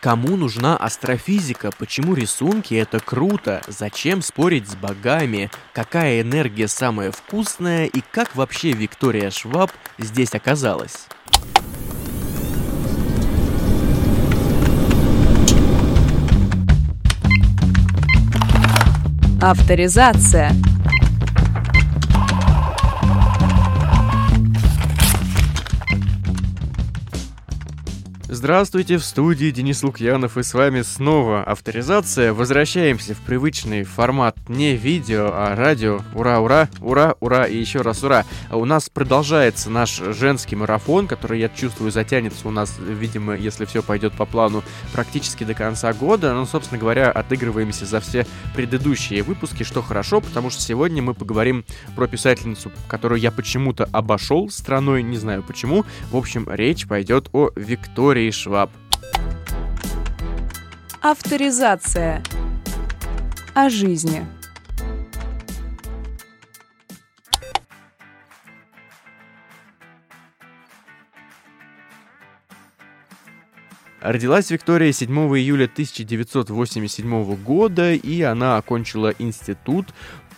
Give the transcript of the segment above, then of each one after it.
Кому нужна астрофизика? Почему рисунки это круто? Зачем спорить с богами? Какая энергия самая вкусная? И как вообще Виктория Шваб здесь оказалась? Авторизация. Здравствуйте, в студии Денис Лукьянов и с вами снова авторизация. Возвращаемся в привычный формат не видео, а радио. Ура, ура, ура, ура и еще раз ура. У нас продолжается наш женский марафон, который, я чувствую, затянется у нас, видимо, если все пойдет по плану, практически до конца года. Ну, собственно говоря, отыгрываемся за все предыдущие выпуски, что хорошо, потому что сегодня мы поговорим про писательницу, которую я почему-то обошел страной, не знаю почему. В общем, речь пойдет о Виктории Виктории Шваб. Авторизация. О жизни. Родилась Виктория 7 июля 1987 года, и она окончила институт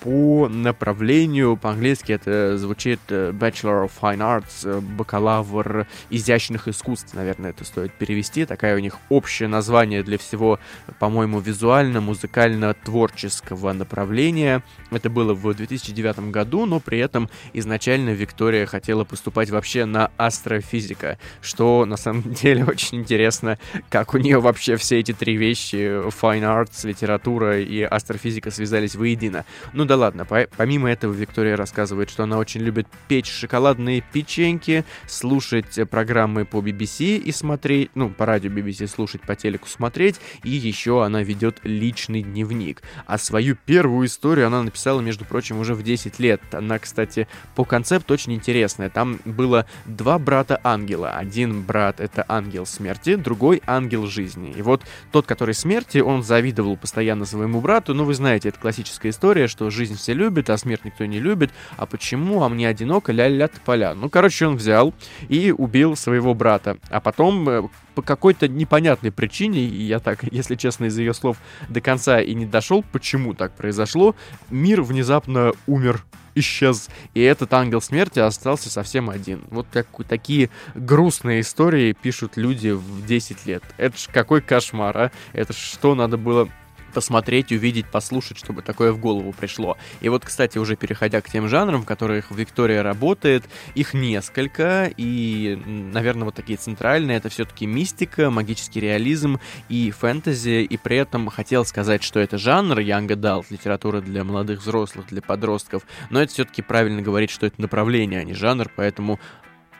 по направлению, по-английски это звучит э, Bachelor of Fine Arts, э, бакалавр изящных искусств, наверное, это стоит перевести. Такая у них общее название для всего, по-моему, визуально-музыкально-творческого направления. Это было в 2009 году, но при этом изначально Виктория хотела поступать вообще на астрофизика, что на самом деле очень интересно, как у нее вообще все эти три вещи, fine arts, литература и астрофизика связались воедино. Ну да ладно, по помимо этого Виктория рассказывает, что она очень любит печь шоколадные печеньки, слушать программы по BBC и смотреть, ну, по радио BBC слушать, по телеку смотреть, и еще она ведет личный дневник. А свою первую историю она написала, между прочим, уже в 10 лет. Она, кстати, по концепту очень интересная. Там было два брата-ангела. Один брат — это ангел смерти, другой — ангел жизни. И вот тот, который смерти, он завидовал постоянно своему брату, ну, вы знаете, это классическая история, что жизнь все любят, а смерть никто не любит. А почему? А мне одиноко, ля-ля поля. Ну, короче, он взял и убил своего брата. А потом э, по какой-то непонятной причине, и я так, если честно, из ее слов до конца и не дошел, почему так произошло, мир внезапно умер исчез. И этот ангел смерти остался совсем один. Вот так, такие грустные истории пишут люди в 10 лет. Это ж какой кошмар, а? Это ж что надо было посмотреть, увидеть, послушать, чтобы такое в голову пришло. И вот, кстати, уже переходя к тем жанрам, в которых Виктория работает, их несколько, и, наверное, вот такие центральные, это все-таки мистика, магический реализм и фэнтези, и при этом хотел сказать, что это жанр Young Adult, литература для молодых взрослых, для подростков, но это все-таки правильно говорить, что это направление, а не жанр, поэтому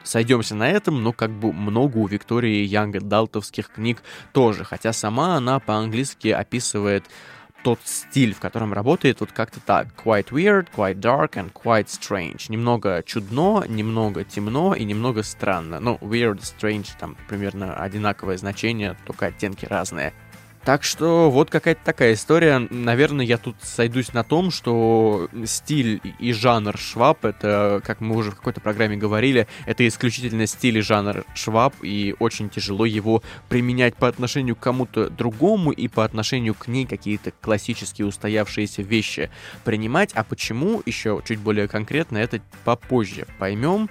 сойдемся на этом, но как бы много у Виктории Янга Далтовских книг тоже, хотя сама она по-английски описывает тот стиль, в котором работает, вот как-то так. Quite weird, quite dark and quite strange. Немного чудно, немного темно и немного странно. Ну, weird, strange, там примерно одинаковое значение, только оттенки разные. Так что вот какая-то такая история. Наверное, я тут сойдусь на том, что стиль и жанр Шваб, это, как мы уже в какой-то программе говорили, это исключительно стиль и жанр Шваб, и очень тяжело его применять по отношению к кому-то другому и по отношению к ней какие-то классические устоявшиеся вещи принимать. А почему, еще чуть более конкретно, это попозже поймем.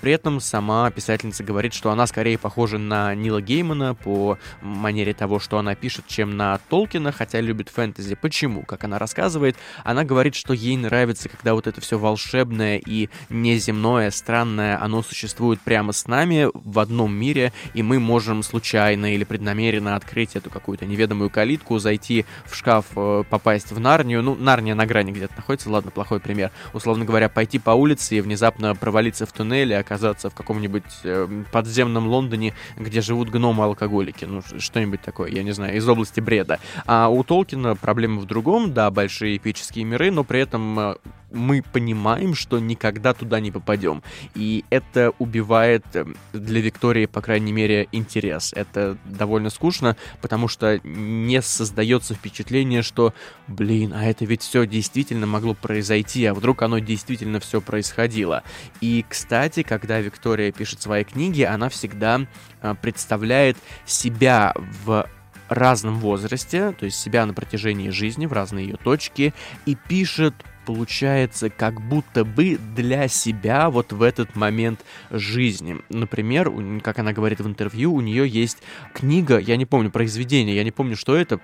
При этом сама писательница говорит, что она скорее похожа на Нила Геймана по манере того, что она пишет, чем на Толкина, хотя любит фэнтези. Почему? Как она рассказывает, она говорит, что ей нравится, когда вот это все волшебное и неземное, странное, оно существует прямо с нами в одном мире, и мы можем случайно или преднамеренно открыть эту какую-то неведомую калитку, зайти в шкаф, э, попасть в Нарнию. Ну, Нарния на грани где-то находится, ладно, плохой пример. Условно говоря, пойти по улице и внезапно провалиться в туннель и оказаться в каком-нибудь э, подземном Лондоне, где живут гномы-алкоголики. Ну, что-нибудь такое, я не знаю, из области области бреда. А у Толкина проблема в другом, да, большие эпические миры, но при этом э, мы понимаем, что никогда туда не попадем. И это убивает э, для Виктории, по крайней мере, интерес. Это довольно скучно, потому что не создается впечатление, что, блин, а это ведь все действительно могло произойти, а вдруг оно действительно все происходило. И, кстати, когда Виктория пишет свои книги, она всегда э, представляет себя в разном возрасте, то есть себя на протяжении жизни в разные ее точки, и пишет получается как будто бы для себя вот в этот момент жизни. Например, как она говорит в интервью, у нее есть книга, я не помню произведение, я не помню, что это,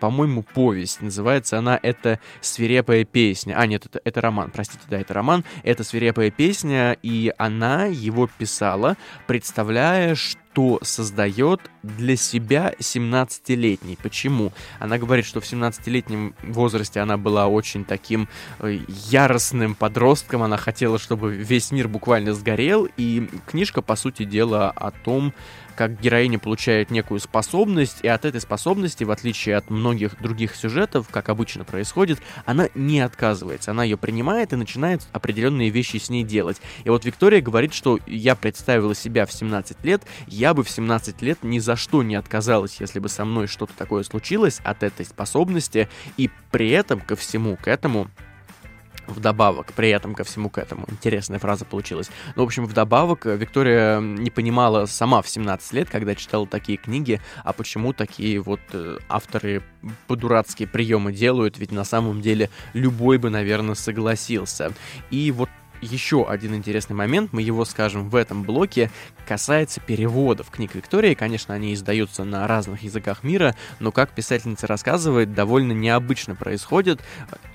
по-моему, повесть. Называется она «Это свирепая песня». А, нет, это, это роман, простите, да, это роман. Это свирепая песня, и она его писала, представляя, что создает для себя 17-летний. Почему? Она говорит, что в 17-летнем возрасте она была очень таким э, яростным подростком, она хотела, чтобы весь мир буквально сгорел, и книжка, по сути дела, о том, как героиня получает некую способность, и от этой способности, в отличие от многих других сюжетов, как обычно происходит, она не отказывается. Она ее принимает и начинает определенные вещи с ней делать. И вот Виктория говорит, что я представила себя в 17 лет, я бы в 17 лет ни за что не отказалась, если бы со мной что-то такое случилось от этой способности, и при этом ко всему к этому вдобавок, при этом ко всему к этому. Интересная фраза получилась. Ну, в общем, вдобавок, Виктория не понимала сама в 17 лет, когда читала такие книги, а почему такие вот э, авторы по-дурацкие приемы делают, ведь на самом деле любой бы, наверное, согласился. И вот еще один интересный момент, мы его скажем в этом блоке, касается переводов книг Виктории. Конечно, они издаются на разных языках мира, но, как писательница рассказывает, довольно необычно происходит,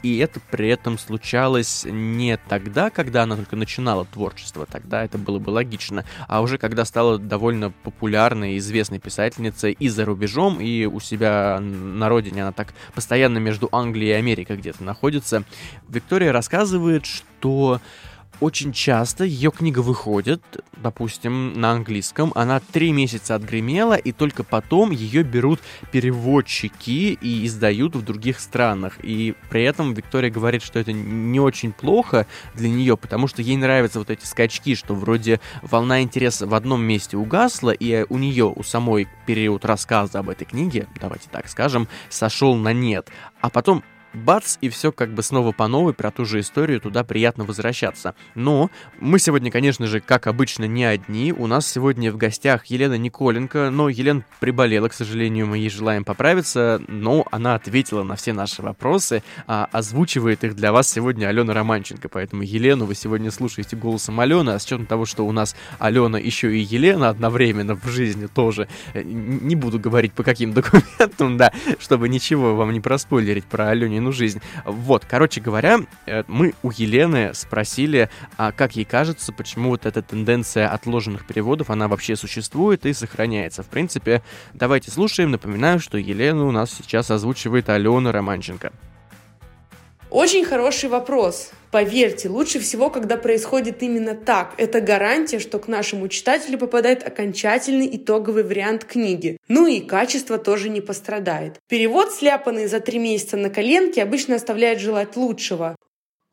и это при этом случалось не тогда, когда она только начинала творчество, тогда это было бы логично, а уже когда стала довольно популярной и известной писательницей и за рубежом, и у себя на родине она так постоянно между Англией и Америкой где-то находится. Виктория рассказывает, что очень часто ее книга выходит, допустим, на английском, она три месяца отгремела, и только потом ее берут переводчики и издают в других странах. И при этом Виктория говорит, что это не очень плохо для нее, потому что ей нравятся вот эти скачки, что вроде волна интереса в одном месте угасла, и у нее, у самой период рассказа об этой книге, давайте так скажем, сошел на нет. А потом бац, и все как бы снова по новой, про ту же историю, туда приятно возвращаться. Но мы сегодня, конечно же, как обычно, не одни. У нас сегодня в гостях Елена Николенко, но Елена приболела, к сожалению, мы ей желаем поправиться, но она ответила на все наши вопросы, а озвучивает их для вас сегодня Алена Романченко, поэтому Елену вы сегодня слушаете голосом Алены, а с учетом того, что у нас Алена еще и Елена одновременно в жизни тоже, э, не буду говорить по каким документам, да, чтобы ничего вам не проспойлерить про Алене Еленину жизнь. Вот, короче говоря, э, мы у Елены спросили, а как ей кажется, почему вот эта тенденция отложенных переводов, она вообще существует и сохраняется. В принципе, давайте слушаем. Напоминаю, что Елену у нас сейчас озвучивает Алена Романченко. Очень хороший вопрос. Поверьте, лучше всего, когда происходит именно так. Это гарантия, что к нашему читателю попадает окончательный итоговый вариант книги. Ну и качество тоже не пострадает. Перевод, сляпанный за три месяца на коленке, обычно оставляет желать лучшего.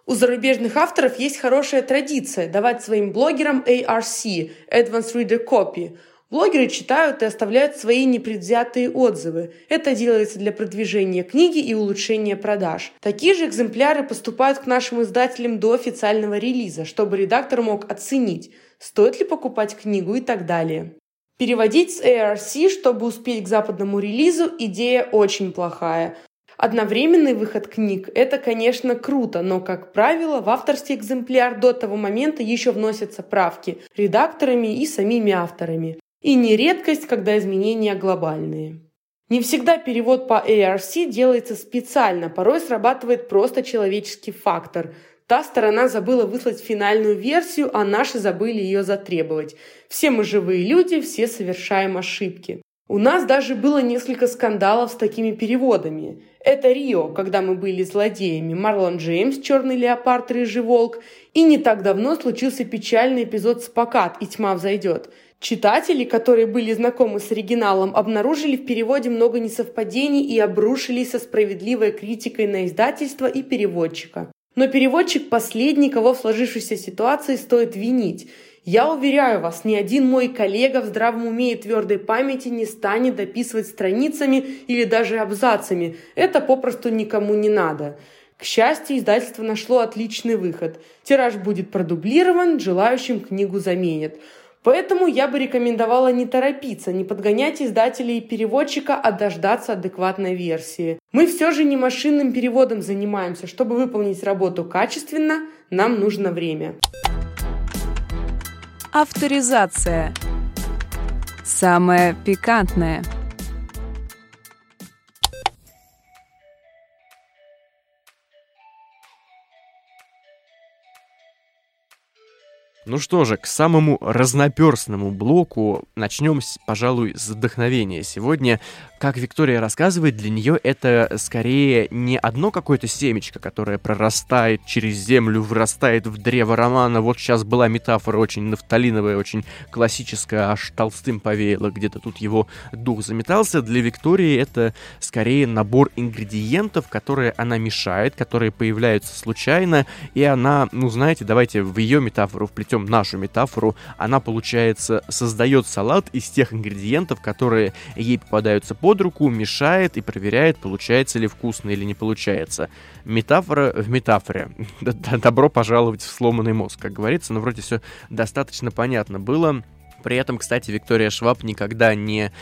У зарубежных авторов есть хорошая традиция давать своим блогерам ARC – Advanced Reader Copy – Блогеры читают и оставляют свои непредвзятые отзывы. Это делается для продвижения книги и улучшения продаж. Такие же экземпляры поступают к нашим издателям до официального релиза, чтобы редактор мог оценить, стоит ли покупать книгу и так далее. Переводить с ARC, чтобы успеть к западному релизу, идея очень плохая. Одновременный выход книг – это, конечно, круто, но, как правило, в авторский экземпляр до того момента еще вносятся правки редакторами и самими авторами. И не редкость, когда изменения глобальные. Не всегда перевод по ARC делается специально, порой срабатывает просто человеческий фактор. Та сторона забыла выслать финальную версию, а наши забыли ее затребовать. Все мы живые люди, все совершаем ошибки. У нас даже было несколько скандалов с такими переводами. Это Рио, когда мы были злодеями, Марлон Джеймс, Черный леопард, Рыжий волк. И не так давно случился печальный эпизод «Спокат» и «Тьма взойдет». Читатели, которые были знакомы с оригиналом, обнаружили в переводе много несовпадений и обрушились со справедливой критикой на издательство и переводчика. Но переводчик последний, кого в сложившейся ситуации стоит винить. Я уверяю вас, ни один мой коллега в здравом уме и твердой памяти не станет дописывать страницами или даже абзацами. Это попросту никому не надо. К счастью, издательство нашло отличный выход. Тираж будет продублирован, желающим книгу заменят. Поэтому я бы рекомендовала не торопиться, не подгонять издателей и переводчика, а дождаться адекватной версии. Мы все же не машинным переводом занимаемся. Чтобы выполнить работу качественно, нам нужно время. Авторизация. Самое пикантное – Ну что же, к самому разноперстному блоку начнем, пожалуй, с вдохновения. Сегодня, как Виктория рассказывает, для нее это скорее не одно какое-то семечко, которое прорастает через землю, вырастает в древо романа. Вот сейчас была метафора очень нафталиновая, очень классическая, аж толстым повеяло, где-то тут его дух заметался. Для Виктории это скорее набор ингредиентов, которые она мешает, которые появляются случайно, и она, ну знаете, давайте в ее метафору вплетем нашу метафору, она, получается, создает салат из тех ингредиентов, которые ей попадаются под руку, мешает и проверяет, получается ли вкусно или не получается. Метафора в метафоре. Добро пожаловать в сломанный мозг, как говорится, но вроде все достаточно понятно было. При этом, кстати, Виктория Шваб никогда не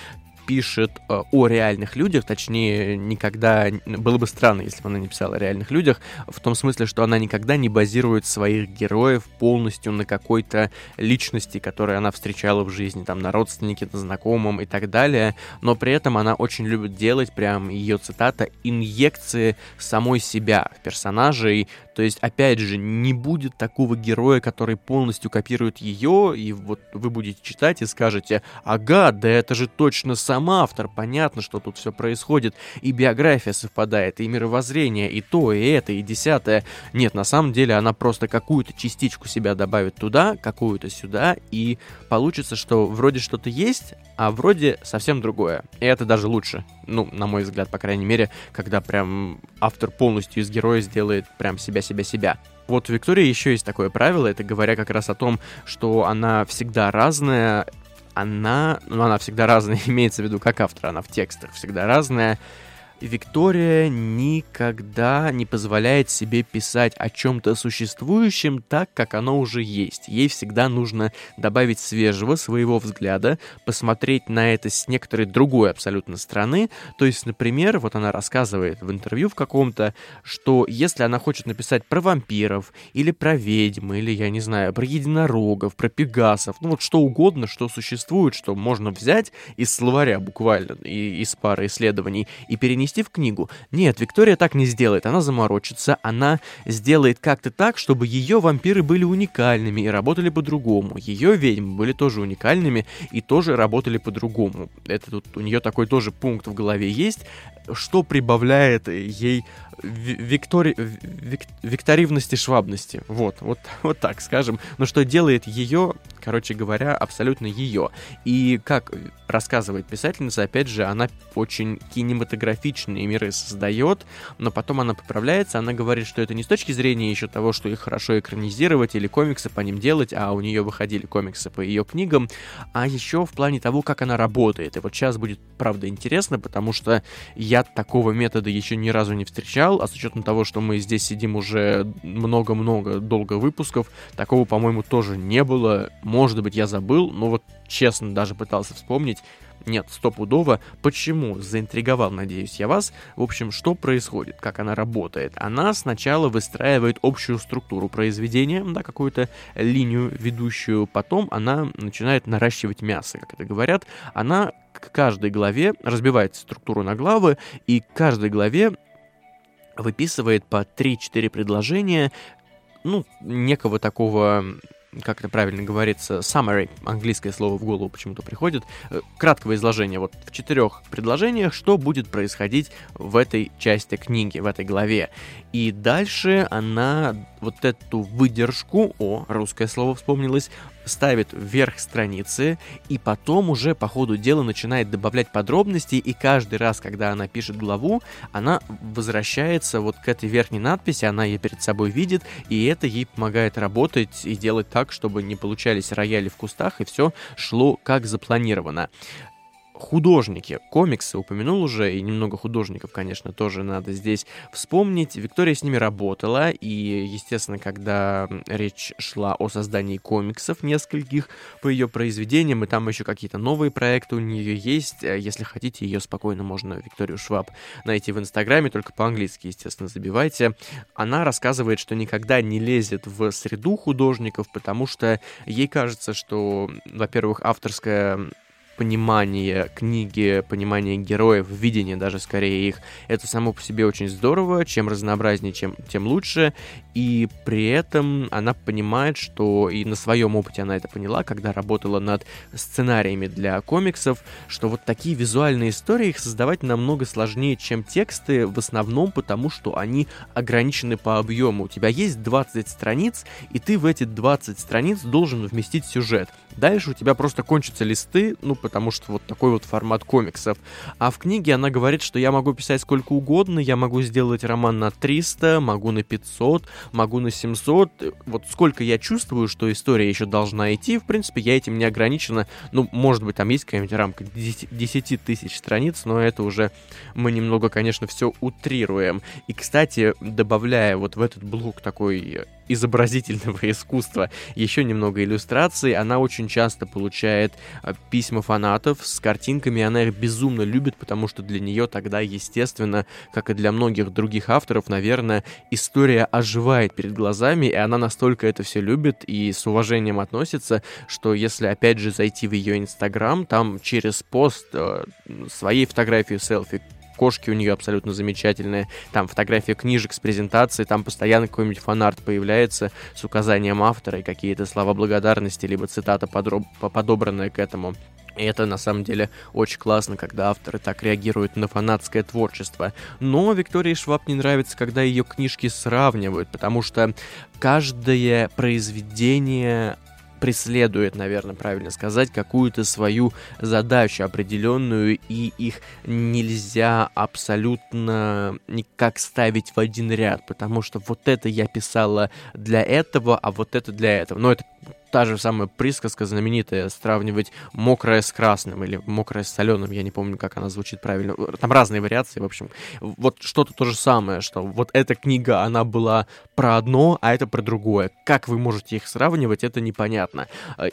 пишет э, о реальных людях, точнее, никогда... Было бы странно, если бы она не писала о реальных людях, в том смысле, что она никогда не базирует своих героев полностью на какой-то личности, которую она встречала в жизни, там, на родственнике, на знакомом и так далее, но при этом она очень любит делать, прям ее цитата, инъекции самой себя в персонажей, то есть, опять же, не будет такого героя, который полностью копирует ее, и вот вы будете читать и скажете, ага, да это же точно сам автор, понятно, что тут все происходит, и биография совпадает, и мировоззрение, и то, и это, и десятое. Нет, на самом деле она просто какую-то частичку себя добавит туда, какую-то сюда, и получится, что вроде что-то есть, а вроде совсем другое. И это даже лучше. Ну, на мой взгляд, по крайней мере, когда прям автор полностью из героя сделает прям себя-себя-себя. Вот у Виктории еще есть такое правило, это говоря как раз о том, что она всегда разная, она, ну она всегда разная, имеется в виду как автор, она в текстах всегда разная, Виктория никогда не позволяет себе писать о чем-то существующем так, как оно уже есть. Ей всегда нужно добавить свежего своего взгляда, посмотреть на это с некоторой другой абсолютно стороны. То есть, например, вот она рассказывает в интервью в каком-то, что если она хочет написать про вампиров, или про ведьм, или, я не знаю, про единорогов, про пегасов, ну вот что угодно, что существует, что можно взять из словаря буквально, и из пары исследований, и перенести перенести в книгу. Нет, Виктория так не сделает. Она заморочится, она сделает как-то так, чтобы ее вампиры были уникальными и работали по-другому. Ее ведьмы были тоже уникальными и тоже работали по-другому. Это тут у нее такой тоже пункт в голове есть, что прибавляет ей виктори... вик... викторивности швабности. Вот, вот, вот так скажем. Но что делает ее, короче говоря, абсолютно ее. И как рассказывает писательница, опять же, она очень кинематографичные миры создает, но потом она поправляется, она говорит, что это не с точки зрения еще того, что их хорошо экранизировать или комиксы по ним делать, а у нее выходили комиксы по ее книгам, а еще в плане того, как она работает. И вот сейчас будет, правда, интересно, потому что я такого метода еще ни разу не встречал, сериал, а с учетом того, что мы здесь сидим уже много-много долго выпусков, такого, по-моему, тоже не было. Может быть, я забыл, но вот честно даже пытался вспомнить. Нет, стопудово. Почему? Заинтриговал, надеюсь, я вас. В общем, что происходит, как она работает? Она сначала выстраивает общую структуру произведения, да, какую-то линию ведущую, потом она начинает наращивать мясо, как это говорят. Она к каждой главе разбивает структуру на главы, и к каждой главе выписывает по 3-4 предложения, ну, некого такого как это правильно говорится, summary, английское слово в голову почему-то приходит, э, краткого изложения, вот в четырех предложениях, что будет происходить в этой части книги, в этой главе. И дальше она вот эту выдержку, о, русское слово вспомнилось, ставит вверх страницы, и потом уже по ходу дела начинает добавлять подробности, и каждый раз, когда она пишет главу, она возвращается вот к этой верхней надписи, она ее перед собой видит, и это ей помогает работать и делать так, чтобы не получались рояли в кустах, и все шло как запланировано художники. Комиксы упомянул уже, и немного художников, конечно, тоже надо здесь вспомнить. Виктория с ними работала, и, естественно, когда речь шла о создании комиксов нескольких по ее произведениям, и там еще какие-то новые проекты у нее есть, э, если хотите, ее спокойно можно, Викторию Шваб, найти в Инстаграме, только по-английски, естественно, забивайте. Она рассказывает, что никогда не лезет в среду художников, потому что ей кажется, что, во-первых, авторская понимание книги, понимание героев, видение даже скорее их, это само по себе очень здорово, чем разнообразнее, чем, тем лучше, и при этом она понимает, что и на своем опыте она это поняла, когда работала над сценариями для комиксов, что вот такие визуальные истории их создавать намного сложнее, чем тексты, в основном потому, что они ограничены по объему. У тебя есть 20 страниц, и ты в эти 20 страниц должен вместить сюжет. Дальше у тебя просто кончатся листы, ну, потому что вот такой вот формат комиксов. А в книге она говорит, что я могу писать сколько угодно, я могу сделать роман на 300, могу на 500, могу на 700. Вот сколько я чувствую, что история еще должна идти, в принципе, я этим не ограничена. Ну, может быть, там есть какая-нибудь рамка 10 тысяч страниц, но это уже мы немного, конечно, все утрируем. И, кстати, добавляя вот в этот блок такой изобразительного искусства. Еще немного иллюстраций, она очень часто получает а, письма фанатов с картинками, она их безумно любит, потому что для нее тогда, естественно, как и для многих других авторов, наверное, история оживает перед глазами, и она настолько это все любит и с уважением относится, что если, опять же, зайти в ее инстаграм, там через пост э, своей фотографии селфи кошки у нее абсолютно замечательные, там фотография книжек с презентацией, там постоянно какой-нибудь фанарт появляется с указанием автора и какие-то слова благодарности, либо цитата подроб... подобранная к этому. И это на самом деле очень классно, когда авторы так реагируют на фанатское творчество. Но Виктории Шваб не нравится, когда ее книжки сравнивают, потому что каждое произведение преследует, наверное, правильно сказать, какую-то свою задачу определенную, и их нельзя абсолютно никак ставить в один ряд, потому что вот это я писала для этого, а вот это для этого. Но это та же самая присказка знаменитая, сравнивать мокрое с красным или мокрое с соленым, я не помню, как она звучит правильно. Там разные вариации, в общем. Вот что-то то же самое, что вот эта книга, она была про одно, а это про другое. Как вы можете их сравнивать, это непонятно.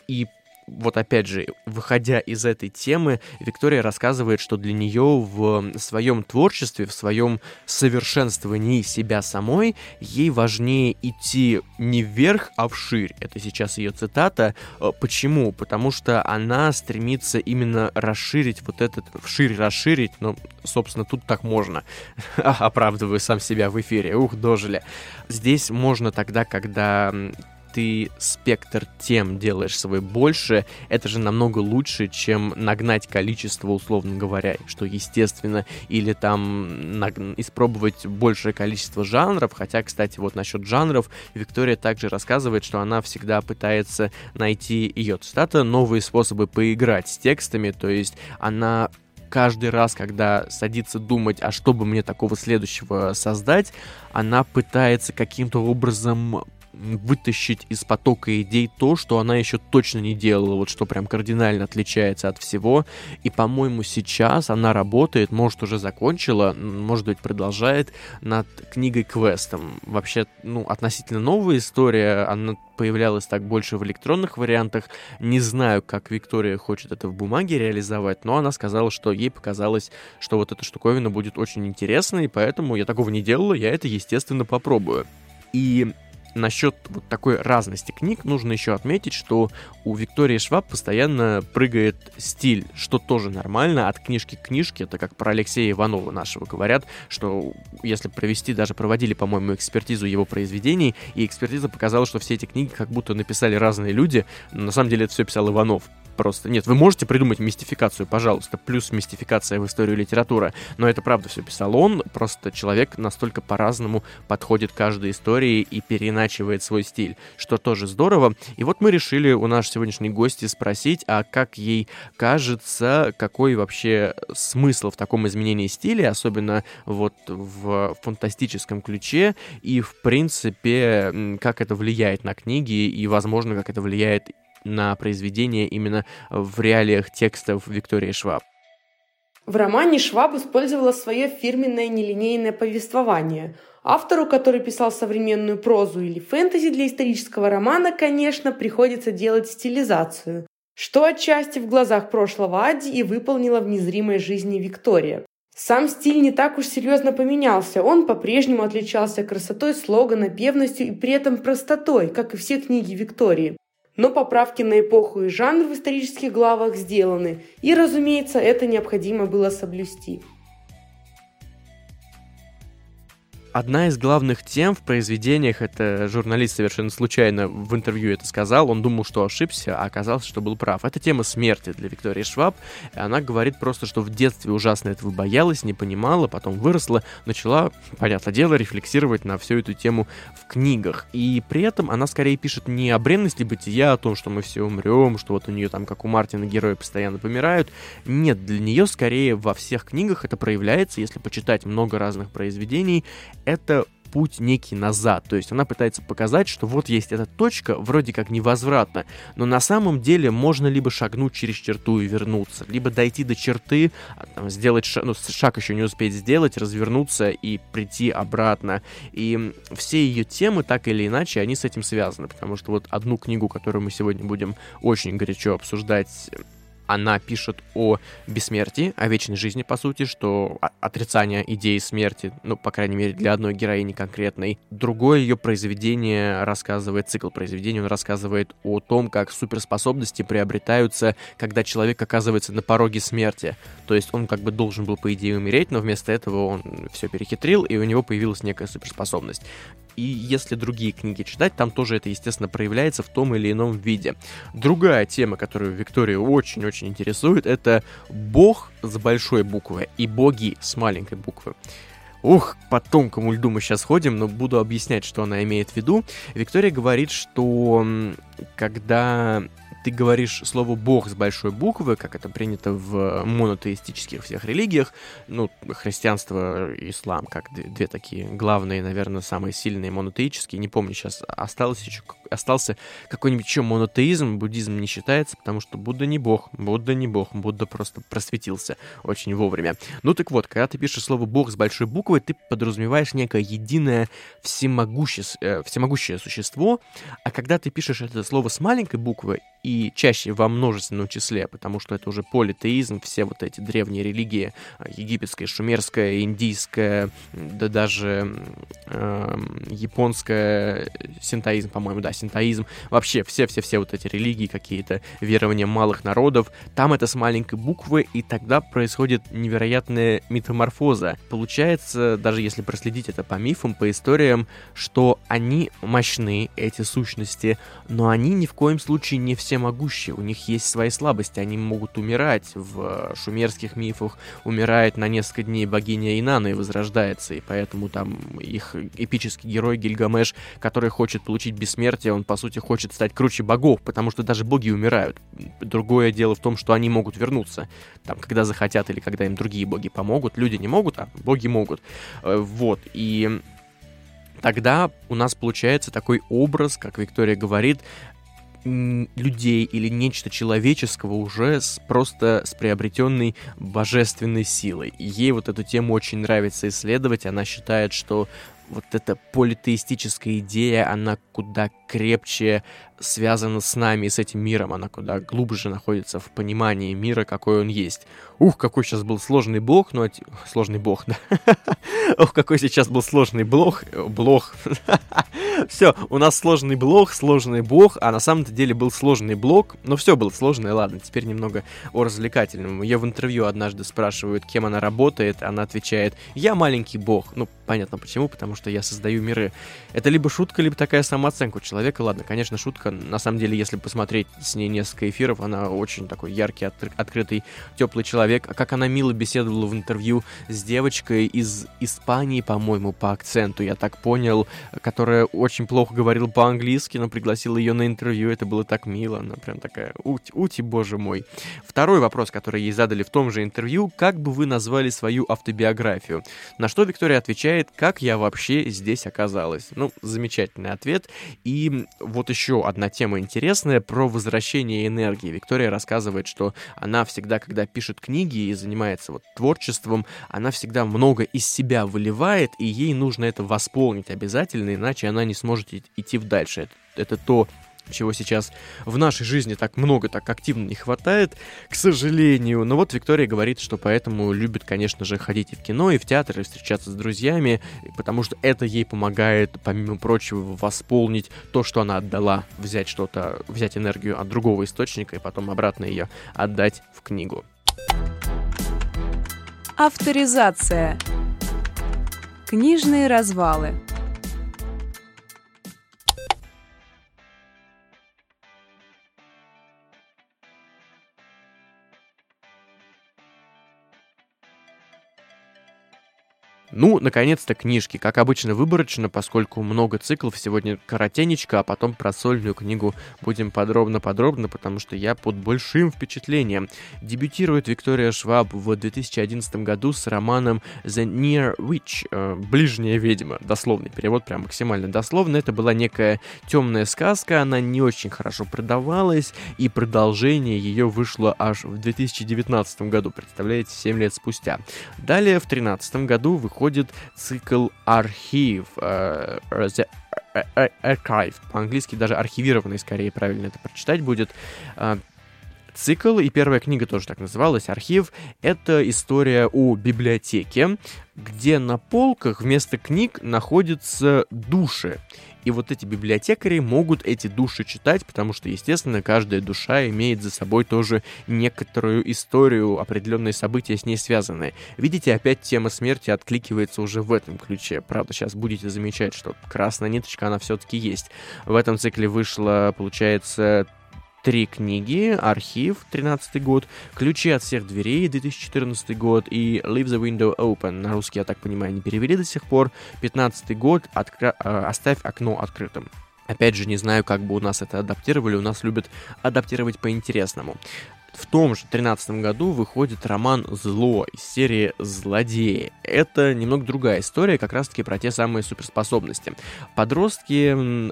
И вот опять же, выходя из этой темы, Виктория рассказывает, что для нее в своем творчестве, в своем совершенствовании себя самой, ей важнее идти не вверх, а вширь. Это сейчас ее цитата. Э, почему? Потому что она стремится именно расширить вот этот, вширь расширить, ну, собственно, тут так можно. Оправдываю сам себя в эфире. Ух, дожили. Здесь можно тогда, когда ты спектр тем делаешь свой больше, это же намного лучше, чем нагнать количество, условно говоря, что естественно, или там наг... испробовать большее количество жанров, хотя, кстати, вот насчет жанров, Виктория также рассказывает, что она всегда пытается найти, ее цитата, новые способы поиграть с текстами, то есть она каждый раз, когда садится думать, а что бы мне такого следующего создать, она пытается каким-то образом вытащить из потока идей то, что она еще точно не делала, вот что прям кардинально отличается от всего. И, по-моему, сейчас она работает, может, уже закончила, может быть, продолжает над книгой квестом. Вообще, ну, относительно новая история, она появлялась так больше в электронных вариантах. Не знаю, как Виктория хочет это в бумаге реализовать, но она сказала, что ей показалось, что вот эта штуковина будет очень интересной, поэтому я такого не делала, я это, естественно, попробую. И насчет вот такой разности книг нужно еще отметить, что у Виктории Шваб постоянно прыгает стиль, что тоже нормально, от книжки к книжке, это как про Алексея Иванова нашего говорят, что если провести, даже проводили, по-моему, экспертизу его произведений, и экспертиза показала, что все эти книги как будто написали разные люди, на самом деле это все писал Иванов просто. Нет, вы можете придумать мистификацию, пожалуйста, плюс мистификация в историю литературы, но это правда все писал он, просто человек настолько по-разному подходит к каждой истории и переиначивает свой стиль, что тоже здорово. И вот мы решили у нашей сегодняшней гости спросить, а как ей кажется, какой вообще смысл в таком изменении стиля, особенно вот в фантастическом ключе, и в принципе, как это влияет на книги, и, возможно, как это влияет на произведение именно в реалиях текстов Виктории Шваб. В романе Шваб использовала свое фирменное нелинейное повествование. Автору, который писал современную прозу или фэнтези для исторического романа, конечно, приходится делать стилизацию, что отчасти в глазах прошлого Адди и выполнила в незримой жизни Виктория. Сам стиль не так уж серьезно поменялся, он по-прежнему отличался красотой слогана, певностью и при этом простотой, как и все книги Виктории. Но поправки на эпоху и жанр в исторических главах сделаны, и, разумеется, это необходимо было соблюсти. Одна из главных тем в произведениях, это журналист совершенно случайно в интервью это сказал, он думал, что ошибся, а оказалось, что был прав. Это тема смерти для Виктории Шваб. Она говорит просто, что в детстве ужасно этого боялась, не понимала, потом выросла, начала, понятное дело, рефлексировать на всю эту тему в книгах. И при этом она скорее пишет не о бренности бытия, о том, что мы все умрем, что вот у нее там, как у Мартина, герои постоянно помирают. Нет, для нее скорее во всех книгах это проявляется, если почитать много разных произведений, это путь некий назад. То есть она пытается показать, что вот есть эта точка, вроде как невозвратна, но на самом деле можно либо шагнуть через черту и вернуться, либо дойти до черты, а, сделать шаг, ну, шаг еще не успеть сделать, развернуться и прийти обратно. И все ее темы, так или иначе, они с этим связаны, потому что вот одну книгу, которую мы сегодня будем очень горячо обсуждать, она пишет о бессмертии, о вечной жизни, по сути, что отрицание идеи смерти, ну, по крайней мере, для одной героини конкретной. Другое ее произведение рассказывает, цикл произведений, он рассказывает о том, как суперспособности приобретаются, когда человек оказывается на пороге смерти. То есть он как бы должен был, по идее, умереть, но вместо этого он все перехитрил, и у него появилась некая суперспособность. И если другие книги читать, там тоже это, естественно, проявляется в том или ином виде. Другая тема, которую Викторию очень-очень интересует, это бог с большой буквы и боги с маленькой буквы. Ух, по тонкому льду мы сейчас ходим, но буду объяснять, что она имеет в виду. Виктория говорит, что когда ты говоришь слово «бог» с большой буквы, как это принято в монотеистических всех религиях, ну, христианство ислам, как две такие главные, наверное, самые сильные монотеические, не помню сейчас, осталось еще, остался какой-нибудь еще монотеизм, буддизм не считается, потому что Будда не бог, Будда не бог, Будда просто просветился очень вовремя. Ну так вот, когда ты пишешь слово «бог» с большой буквы, ты подразумеваешь некое единое всемогущее, э, всемогущее существо, а когда ты пишешь это слово с маленькой буквы и чаще во множественном числе, потому что это уже политеизм, все вот эти древние религии, а, египетская, шумерская, индийская, да даже э, японская, синтоизм, по-моему, да, синтоизм, вообще все-все-все вот эти религии, какие-то верования малых народов, там это с маленькой буквы, и тогда происходит невероятная метаморфоза. Получается, даже если проследить это по мифам, по историям, что они мощны, эти сущности, но они ни в коем случае не все всемогущие, у них есть свои слабости, они могут умирать. В шумерских мифах умирает на несколько дней богиня Инана и возрождается, и поэтому там их эпический герой Гильгамеш, который хочет получить бессмертие, он по сути хочет стать круче богов, потому что даже боги умирают. Другое дело в том, что они могут вернуться, там, когда захотят или когда им другие боги помогут. Люди не могут, а боги могут. Э, вот, и тогда у нас получается такой образ, как Виктория говорит, людей или нечто человеческого уже с, просто с приобретенной божественной силой. Ей вот эту тему очень нравится исследовать. Она считает, что вот эта политеистическая идея, она куда крепче связана с нами с этим миром, она куда глубже находится в понимании мира, какой он есть. Ух, какой сейчас был сложный блок, ну, сложный бог, да. Ух, какой сейчас был сложный блок, блок. все, у нас сложный блок, сложный бог, а на самом деле был сложный блок, но все было сложное, ладно, теперь немного о развлекательном. Ее в интервью однажды спрашивают, кем она работает, она отвечает, я маленький бог. Ну, понятно почему, потому что я создаю миры. Это либо шутка, либо такая самооценка у человека, ладно, конечно, шутка, на самом деле, если посмотреть с ней несколько эфиров, она очень такой яркий, от, открытый, теплый человек. А как она мило беседовала в интервью с девочкой из Испании, по-моему, по акценту, я так понял, которая очень плохо говорила по-английски, но пригласила ее на интервью, это было так мило, она прям такая, ути, ути, боже мой. Второй вопрос, который ей задали в том же интервью, как бы вы назвали свою автобиографию? На что Виктория отвечает, как я вообще здесь оказалась? Ну, замечательный ответ. И вот еще одна тема интересная про возвращение энергии. Виктория рассказывает, что она всегда, когда пишет книги и занимается вот творчеством, она всегда много из себя выливает, и ей нужно это восполнить обязательно, иначе она не сможет идти дальше. Это, это то, чего сейчас в нашей жизни так много, так активно не хватает, к сожалению. Но вот Виктория говорит, что поэтому любит, конечно же, ходить и в кино, и в театр, и встречаться с друзьями, потому что это ей помогает, помимо прочего, восполнить то, что она отдала, взять что-то, взять энергию от другого источника и потом обратно ее отдать в книгу. Авторизация. Книжные развалы. Ну, наконец-то книжки. Как обычно, выборочно, поскольку много циклов. Сегодня коротенечко, а потом про сольную книгу будем подробно-подробно, потому что я под большим впечатлением. Дебютирует Виктория Шваб в 2011 году с романом The Near Witch, э, «Ближняя ведьма». Дословный перевод, прям максимально дословно. Это была некая темная сказка, она не очень хорошо продавалась, и продолжение ее вышло аж в 2019 году, представляете, 7 лет спустя. Далее, в 2013 году выходит выходит цикл «Архив», э, Archive, по-английски даже архивированный, скорее правильно это прочитать будет. Э, цикл, и первая книга тоже так называлась, «Архив», это история о библиотеке, где на полках вместо книг находятся души. И вот эти библиотекари могут эти души читать, потому что, естественно, каждая душа имеет за собой тоже некоторую историю, определенные события с ней связанные. Видите, опять тема смерти откликивается уже в этом ключе. Правда, сейчас будете замечать, что красная ниточка, она все-таки есть. В этом цикле вышло, получается, три книги, архив, 13 год, ключи от всех дверей, 2014 год и Leave the Window Open, на русский, я так понимаю, не перевели до сих пор, 15 год, откра... Э, оставь окно открытым. Опять же, не знаю, как бы у нас это адаптировали, у нас любят адаптировать по-интересному. В том же 13 году выходит роман «Зло» из серии «Злодеи». Это немного другая история, как раз-таки про те самые суперспособности. Подростки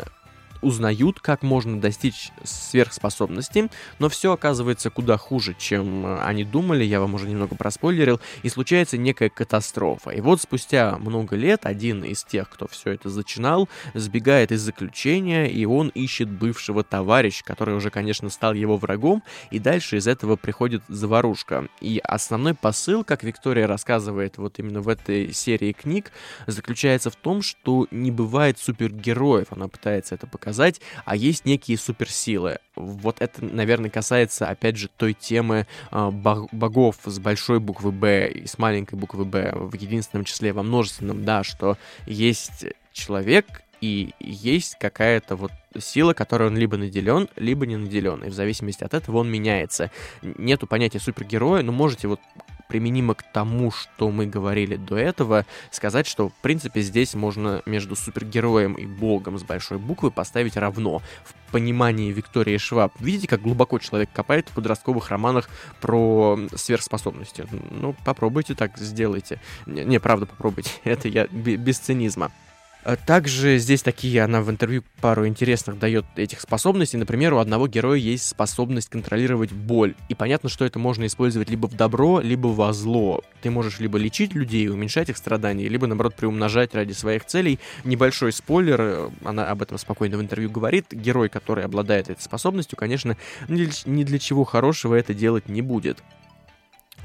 узнают, как можно достичь сверхспособности, но все оказывается куда хуже, чем э, они думали, я вам уже немного проспойлерил, и случается некая катастрофа. И вот спустя много лет один из тех, кто все это зачинал, сбегает из заключения, и он ищет бывшего товарища, который уже, конечно, стал его врагом, и дальше из этого приходит заварушка. И основной посыл, как Виктория рассказывает вот именно в этой серии книг, заключается в том, что не бывает супергероев, она пытается это показать, показать, а есть некие суперсилы. Вот это, наверное, касается, опять же, той темы э, богов с большой буквы «Б» и с маленькой буквы «Б» в единственном числе, во множественном, да, что есть человек, и есть какая-то вот сила, которой он либо наделен, либо не наделен. И в зависимости от этого он меняется. Нету понятия супергероя, но можете вот применимо к тому, что мы говорили до этого, сказать, что, в принципе, здесь можно между супергероем и богом с большой буквы поставить равно. В понимании Виктории Шваб. Видите, как глубоко человек копает в подростковых романах про сверхспособности? Ну, попробуйте так, сделайте. Не, не правда, попробуйте. Это я без цинизма. Э, также здесь такие, она в интервью пару интересных дает этих способностей. Например, у одного героя есть способность контролировать боль. И понятно, что это можно использовать либо в добро, либо во зло. Ты можешь либо лечить людей, уменьшать их страдания, либо, наоборот, приумножать ради своих целей. Небольшой спойлер, э, она об этом спокойно в интервью говорит. Герой, который обладает этой способностью, конечно, ни для чего хорошего это делать не будет.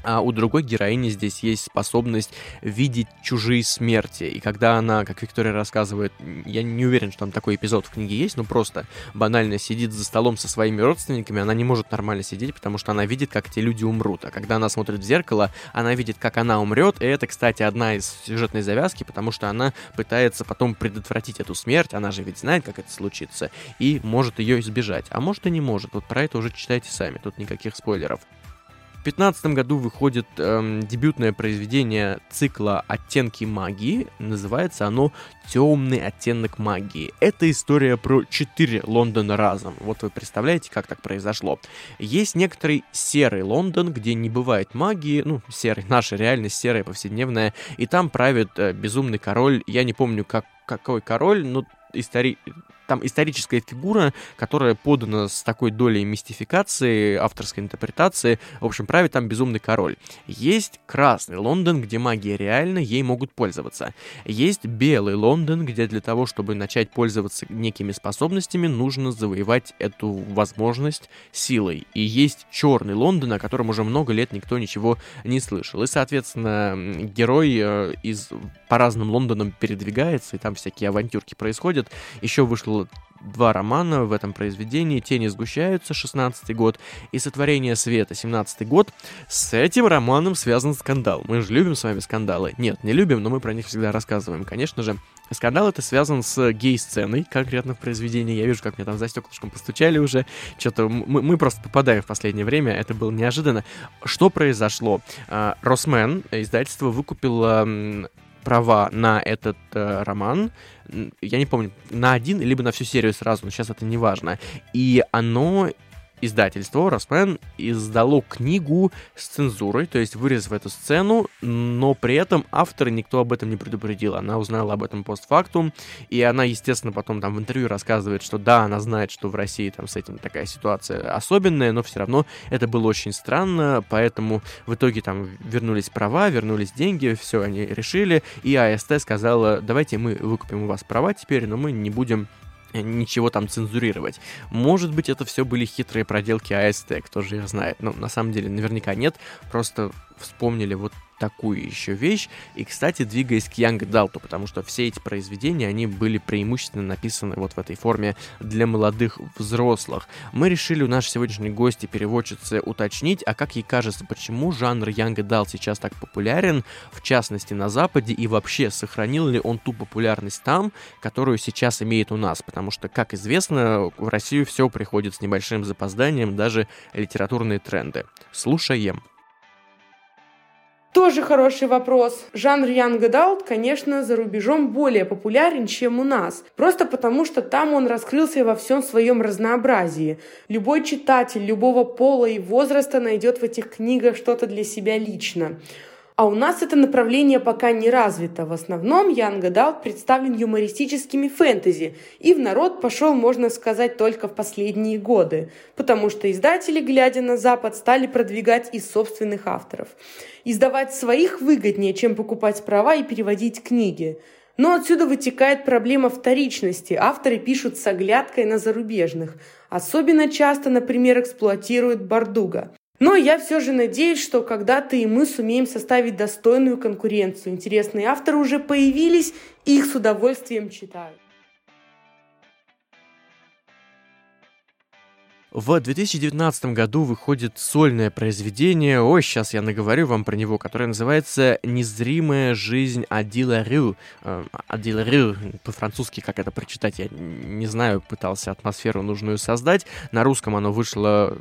А у другой героини здесь есть способность видеть чужие смерти. И когда она, как Виктория рассказывает, я не уверен, что там такой эпизод в книге есть, но просто банально сидит за столом со своими родственниками, она не может нормально сидеть, потому что она видит, как эти люди умрут. А когда она смотрит в зеркало, она видит, как она умрет. И это, кстати, одна из сюжетной завязки, потому что она пытается потом предотвратить эту смерть. Она же ведь знает, как это случится, и может ее избежать. А может и не может. Вот про это уже читайте сами, тут никаких спойлеров. 2015 году выходит эм, дебютное произведение цикла «Оттенки магии». Называется оно «Темный оттенок магии». Это история про четыре Лондона разом. Вот вы представляете, как так произошло. Есть некоторый серый Лондон, где не бывает магии, ну, серый, наша реальность серая, повседневная, и там правит э, безумный король, я не помню, как какой король, но истори там историческая фигура, которая подана с такой долей мистификации, авторской интерпретации. В общем, правит там безумный король. Есть красный Лондон, где магия реальна, ей могут пользоваться. Есть белый Лондон, где для того, чтобы начать пользоваться некими способностями, нужно завоевать эту возможность силой. И есть черный Лондон, о котором уже много лет никто ничего не слышал. И, соответственно, герой э, из по разным Лондонам передвигается, и там всякие авантюрки происходят. Еще вышло два романа в этом произведении. «Тени сгущаются», 16 год, и «Сотворение света», 17 год. С этим романом связан скандал. Мы же любим с вами скандалы. Нет, не любим, но мы про них всегда рассказываем. Конечно же, скандал это связан с гей-сценой, конкретно в произведении. Я вижу, как мне там за стеклышком постучали уже. Что-то мы, мы просто попадаем в последнее время. Это было неожиданно. Что произошло? А, Росмен, издательство, выкупило права на этот э, роман, я не помню, на один, либо на всю серию сразу, но сейчас это не важно. И оно издательство Росмен издало книгу с цензурой, то есть вырезав эту сцену, но при этом автора никто об этом не предупредил. Она узнала об этом постфактум, и она, естественно, потом там в интервью рассказывает, что да, она знает, что в России там с этим такая ситуация особенная, но все равно это было очень странно, поэтому в итоге там вернулись права, вернулись деньги, все они решили, и АСТ сказала, давайте мы выкупим у вас права теперь, но мы не будем ничего там цензурировать. Может быть, это все были хитрые проделки АСТ, кто же их знает. Но на самом деле наверняка нет, просто вспомнили вот такую еще вещь. И, кстати, двигаясь к Янг Далту, потому что все эти произведения, они были преимущественно написаны вот в этой форме для молодых взрослых. Мы решили у нашей сегодняшней гости, переводчицы, уточнить, а как ей кажется, почему жанр Янг Далт сейчас так популярен, в частности на Западе, и вообще сохранил ли он ту популярность там, которую сейчас имеет у нас, потому что, как известно, в Россию все приходит с небольшим запозданием, даже литературные тренды. Слушаем. Тоже хороший вопрос. Жанр Young Adult, конечно, за рубежом более популярен, чем у нас. Просто потому, что там он раскрылся во всем своем разнообразии. Любой читатель любого пола и возраста найдет в этих книгах что-то для себя лично. А у нас это направление пока не развито. В основном Young Adult представлен юмористическими фэнтези, и в народ пошел, можно сказать, только в последние годы, потому что издатели, глядя на Запад, стали продвигать из собственных авторов. Издавать своих выгоднее, чем покупать права и переводить книги. Но отсюда вытекает проблема вторичности. Авторы пишут с оглядкой на зарубежных. Особенно часто, например, эксплуатируют Бардуга. Но я все же надеюсь, что когда-то и мы сумеем составить достойную конкуренцию. Интересные авторы уже появились, и их с удовольствием читают. В 2019 году выходит сольное произведение, ой, сейчас я наговорю вам про него, которое называется «Незримая жизнь Адила Рю». Э, Адила Рю, по-французски как это прочитать, я не знаю, пытался атмосферу нужную создать. На русском оно вышло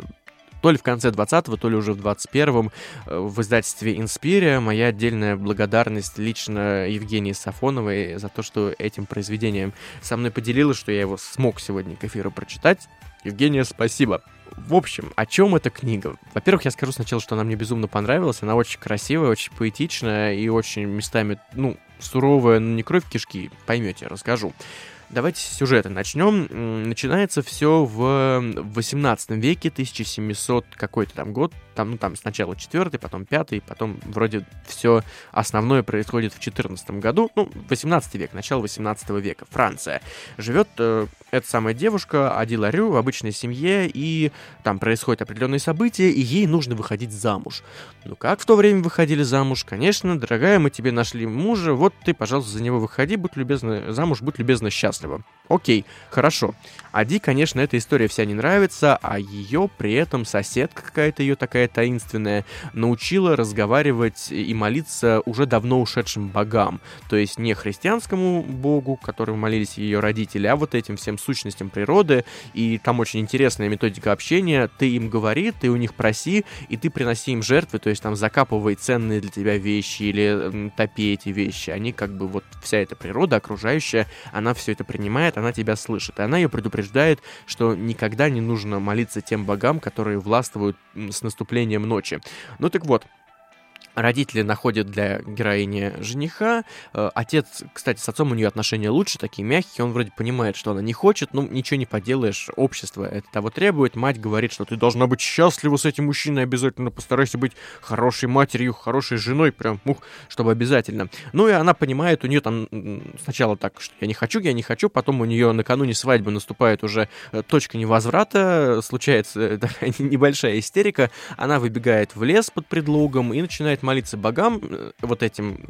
то ли в конце 20-го, то ли уже в 21-м э, в издательстве «Инспирия». Моя отдельная благодарность лично Евгении Сафоновой за то, что этим произведением со мной поделилась, что я его смог сегодня к эфиру прочитать. Евгения, спасибо. В общем, о чем эта книга? Во-первых, я скажу сначала, что она мне безумно понравилась. Она очень красивая, очень поэтичная и очень местами, ну, суровая, но не кровь кишки, поймете, расскажу. Давайте с сюжета начнем. Начинается все в 18 веке, 1700 какой-то там год. Там, ну, там сначала 4 потом 5 потом вроде все основное происходит в 14 году. Ну, 18 век, начало 18 века. Франция. Живет э, эта самая девушка, Адила Рю, в обычной семье, и там происходят определенные события, и ей нужно выходить замуж. Ну, как в то время выходили замуж? Конечно, дорогая, мы тебе нашли мужа, вот ты, пожалуйста, за него выходи, будь любезна замуж, будь любезна счастлива счастлива. Окей, хорошо. Ади, конечно, эта история вся не нравится, а ее при этом соседка какая-то ее такая таинственная научила разговаривать и молиться уже давно ушедшим богам. То есть не христианскому богу, которому молились ее родители, а вот этим всем сущностям природы. И там очень интересная методика общения. Ты им говори, ты у них проси, и ты приноси им жертвы, то есть там закапывай ценные для тебя вещи или топи эти вещи. Они как бы вот вся эта природа окружающая, она все это принимает, она тебя слышит. И она ее предупреждает, что никогда не нужно молиться тем богам, которые властвуют с наступлением ночи. Ну так вот, Родители находят для героини жениха. Э, отец, кстати, с отцом у нее отношения лучше, такие мягкие. Он вроде понимает, что она не хочет, ну ничего не поделаешь. Общество это того требует. Мать говорит, что ты должна быть счастлива с этим мужчиной, обязательно постарайся быть хорошей матерью, хорошей женой, прям, ух, чтобы обязательно. Ну и она понимает, у нее там сначала так, что я не хочу, я не хочу, потом у нее накануне свадьбы наступает уже э, точка невозврата, случается такая небольшая истерика. Она выбегает в лес под предлогом и начинает молиться богам, э, вот этим,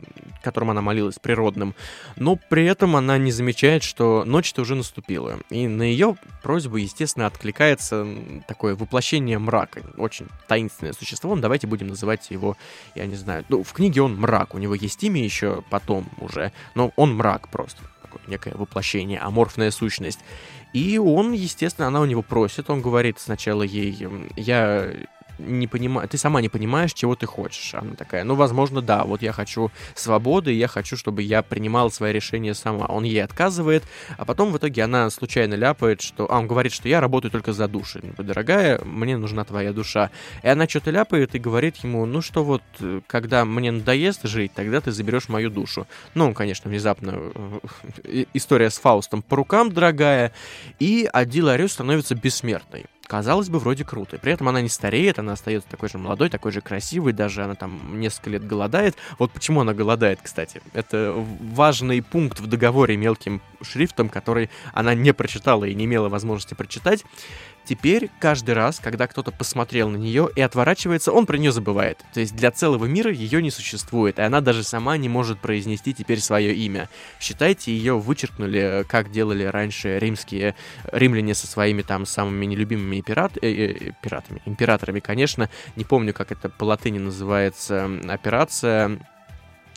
которым она молилась, природным, но при этом она не замечает, что ночь-то уже наступила. И на ее просьбу, естественно, откликается такое воплощение мрака. Очень таинственное существо. Давайте будем называть его, я не знаю, ну, в книге он мрак, у него есть имя еще потом уже, но он мрак просто некое воплощение, аморфная сущность. И он, естественно, она у него просит, он говорит сначала ей, я не понимаю, ты сама не понимаешь, чего ты хочешь. Она такая, ну, возможно, да, вот я хочу свободы, я хочу, чтобы я принимала свои решения сама. Он ей отказывает, а потом в итоге она случайно ляпает, что... А, он говорит, что я работаю только за души. Ну, дорогая, мне нужна твоя душа. И она что-то ляпает и говорит ему, ну, что вот, когда мне надоест жить, тогда ты заберешь мою душу. Ну, конечно, внезапно э, история с Фаустом по рукам, дорогая, и Адила Арю становится бессмертной казалось бы, вроде круто. При этом она не стареет, она остается такой же молодой, такой же красивой, даже она там несколько лет голодает. Вот почему она голодает, кстати. Это важный пункт в договоре мелким шрифтом, который она не прочитала и не имела возможности прочитать. Теперь каждый раз, когда кто-то посмотрел на нее и отворачивается, он про нее забывает. То есть для целого мира ее не существует, и она даже сама не может произнести теперь свое имя. Считайте, ее вычеркнули, как делали раньше римские римляне со своими там самыми нелюбимыми пират, э, э, пиратами, императорами, конечно. Не помню, как это по латыни называется операция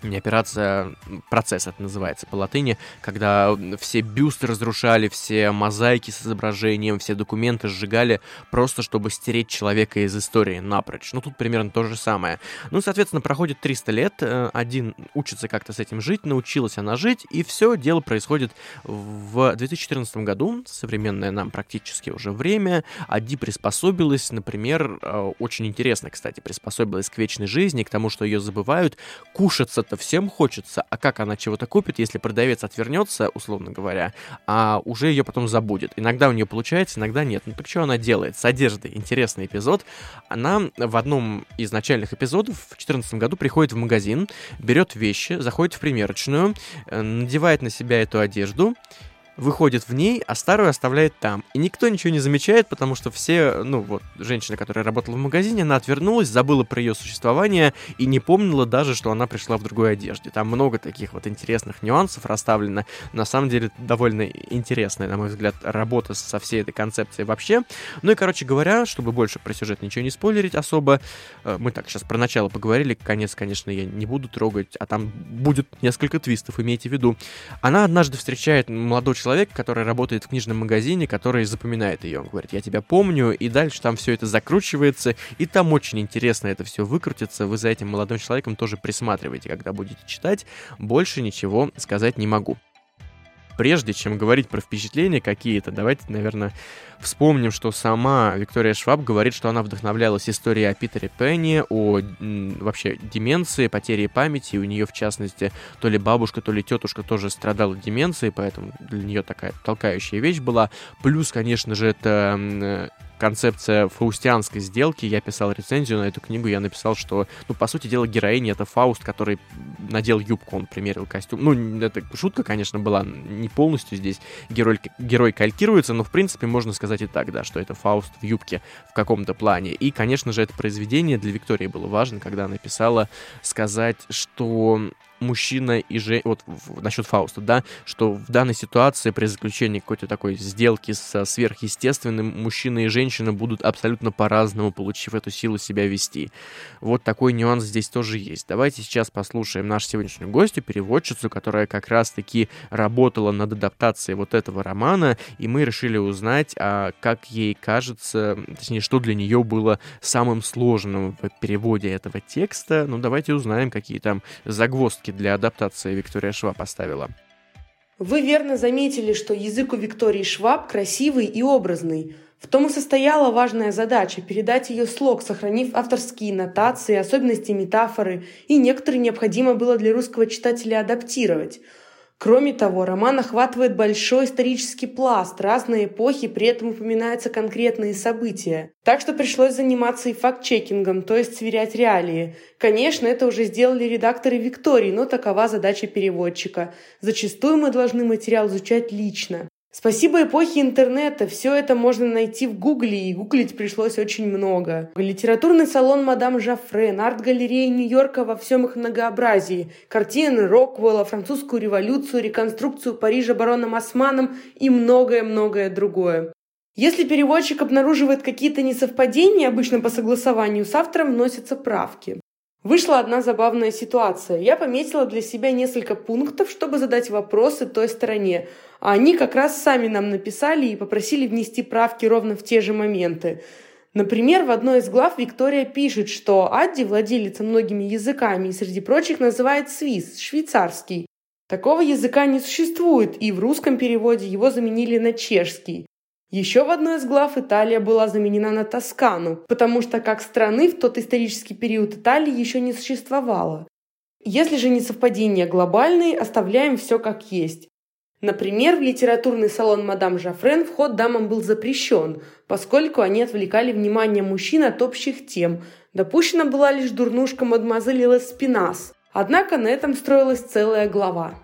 операция, процесс это называется по латыни, когда все бюсты разрушали, все мозаики с изображением, все документы сжигали, просто чтобы стереть человека из истории напрочь. Ну, тут примерно то же самое. Ну, соответственно, проходит 300 лет, э, один учится как-то с этим жить, научилась она жить, и все дело происходит в 2014 году, современное нам практически уже время, Ади приспособилась, например, э, очень интересно, кстати, приспособилась к вечной жизни, к тому, что ее забывают, кушаться чего-то всем хочется, а как она чего-то купит, если продавец отвернется, условно говоря, а уже ее потом забудет. Иногда у нее получается, иногда нет. Ну так что она делает? С одеждой. Интересный эпизод. Она в одном из начальных эпизодов в 2014 году приходит в магазин, берет вещи, заходит в примерочную, э, надевает на себя эту одежду, выходит в ней, а старую оставляет там. И никто ничего не замечает, потому что все, ну вот, женщина, которая работала в магазине, она отвернулась, забыла про ее существование и не помнила даже, что она пришла в другой одежде. Там много таких вот интересных нюансов расставлено. На самом деле, довольно интересная, на мой взгляд, работа со всей этой концепцией вообще. Ну и, короче говоря, чтобы больше про сюжет ничего не спойлерить особо, э, мы так сейчас про начало поговорили, конец, конечно, я не буду трогать, а там будет несколько твистов, имейте в виду. Она однажды встречает молодого человека, человек, который работает в книжном магазине, который запоминает ее. Он говорит, я тебя помню, и дальше там все это закручивается, и там очень интересно это все выкрутится. Вы за этим молодым человеком тоже присматриваете, когда будете читать. Больше ничего сказать не могу прежде чем говорить про впечатления какие-то, давайте, наверное, вспомним, что сама Виктория Шваб говорит, что она вдохновлялась историей о Питере Пенни, о вообще деменции, потере памяти. У нее, в частности, то ли бабушка, то ли тетушка тоже страдала деменцией, поэтому для нее такая толкающая вещь была. Плюс, конечно же, это концепция фаустианской сделки. Я писал рецензию на эту книгу, я написал, что, ну, по сути дела, героиня — это Фауст, который надел юбку, он примерил костюм. Ну, это шутка, конечно, была не полностью здесь. Герой, герой калькируется, но, в принципе, можно сказать и так, да, что это Фауст в юбке в каком-то плане. И, конечно же, это произведение для Виктории было важно, когда она писала, сказать, что мужчина и же вот насчет Фауста, да, что в данной ситуации при заключении какой-то такой сделки со сверхъестественным мужчина и женщина будут абсолютно по-разному, получив эту силу себя вести. Вот такой нюанс здесь тоже есть. Давайте сейчас послушаем нашу сегодняшнюю гостью, переводчицу, которая как раз-таки работала над адаптацией вот этого романа, и мы решили узнать, а как ей кажется, точнее, что для нее было самым сложным в переводе этого текста. Ну, давайте узнаем, какие там загвоздки для адаптации Виктория Шва поставила. Вы верно заметили, что язык у Виктории Шваб красивый и образный. В том и состояла важная задача – передать ее слог, сохранив авторские нотации, особенности метафоры, и некоторые необходимо было для русского читателя адаптировать – Кроме того, роман охватывает большой исторический пласт, разные эпохи, при этом упоминаются конкретные события. Так что пришлось заниматься и факт-чекингом, то есть сверять реалии. Конечно, это уже сделали редакторы Виктории, но такова задача переводчика. Зачастую мы должны материал изучать лично. Спасибо эпохе интернета, все это можно найти в гугле, и гуглить пришлось очень много. Литературный салон «Мадам Жафрен», арт-галерея Нью-Йорка во всем их многообразии, картины Роквелла, французскую революцию, реконструкцию Парижа бароном Османом и многое-многое другое. Если переводчик обнаруживает какие-то несовпадения, обычно по согласованию с автором вносятся правки. Вышла одна забавная ситуация. Я пометила для себя несколько пунктов, чтобы задать вопросы той стороне. А они как раз сами нам написали и попросили внести правки ровно в те же моменты. Например, в одной из глав Виктория пишет, что Адди владелица многими языками и среди прочих называет свист, швейцарский. Такого языка не существует, и в русском переводе его заменили на чешский. Еще в одной из глав Италия была заменена на Тоскану, потому что как страны в тот исторический период Италии еще не существовало. Если же несовпадения глобальные, оставляем все как есть. Например, в литературный салон «Мадам Жафрен» вход дамам был запрещен, поскольку они отвлекали внимание мужчин от общих тем. Допущена была лишь дурнушка мадемуазель Леспинас. Однако на этом строилась целая глава.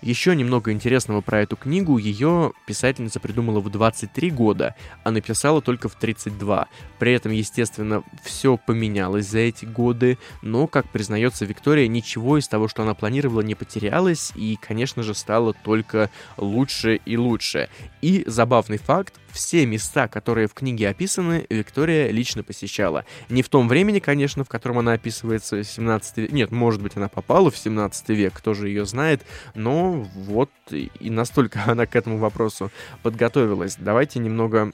Еще немного интересного про эту книгу. Ее писательница придумала в 23 года, а написала только в 32. При этом, естественно, все поменялось за эти годы, но, как признается Виктория, ничего из того, что она планировала, не потерялось и, конечно же, стало только лучше и лучше. И забавный факт, все места, которые в книге описаны, Виктория лично посещала. Не в том времени, конечно, в котором она описывается, 17 век. Нет, может быть, она попала в 17 век, кто же ее знает, но вот и настолько она к этому вопросу подготовилась. Давайте немного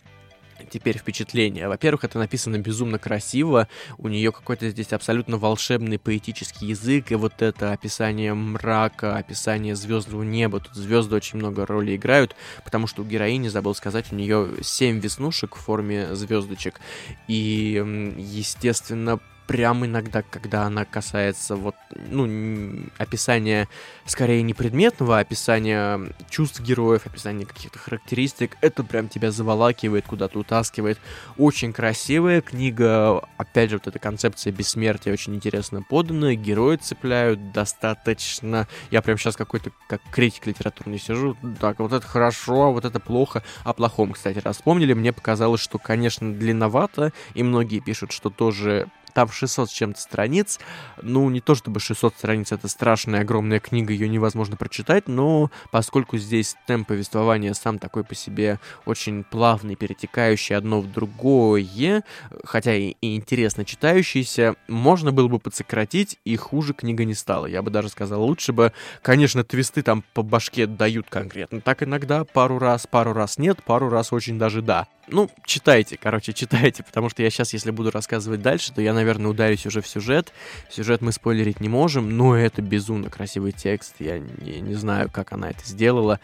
теперь впечатление. Во-первых, это написано безумно красиво, у нее какой-то здесь абсолютно волшебный поэтический язык, и вот это описание мрака, описание звездного неба, тут звезды очень много роли играют, потому что у героини, забыл сказать, у нее семь веснушек в форме звездочек, и, естественно, прям иногда, когда она касается вот, ну, описания, скорее не предметного, а описания чувств героев, описания каких-то характеристик, это прям тебя заволакивает, куда-то утаскивает. Очень красивая книга, опять же, вот эта концепция бессмертия очень интересно подана, герои цепляют достаточно, я прям сейчас какой-то, как критик литературный сижу, так, вот это хорошо, а вот это плохо, о плохом, кстати, раз вспомнили, мне показалось, что, конечно, длинновато, и многие пишут, что тоже там 600 с чем-то страниц. Ну, не то чтобы 600 страниц это страшная огромная книга, ее невозможно прочитать, но поскольку здесь темп повествования сам такой по себе очень плавный, перетекающий одно в другое, хотя и, и интересно читающийся, можно было бы подсократить, и хуже книга не стала. Я бы даже сказал, лучше бы, конечно, твисты там по башке дают конкретно. Так иногда пару раз, пару раз нет, пару раз очень даже да. Ну, читайте, короче, читайте, потому что я сейчас, если буду рассказывать дальше, то я, наверное, ударюсь уже в сюжет. Сюжет мы спойлерить не можем, но это безумно красивый текст. Я не, не знаю, как она это сделала.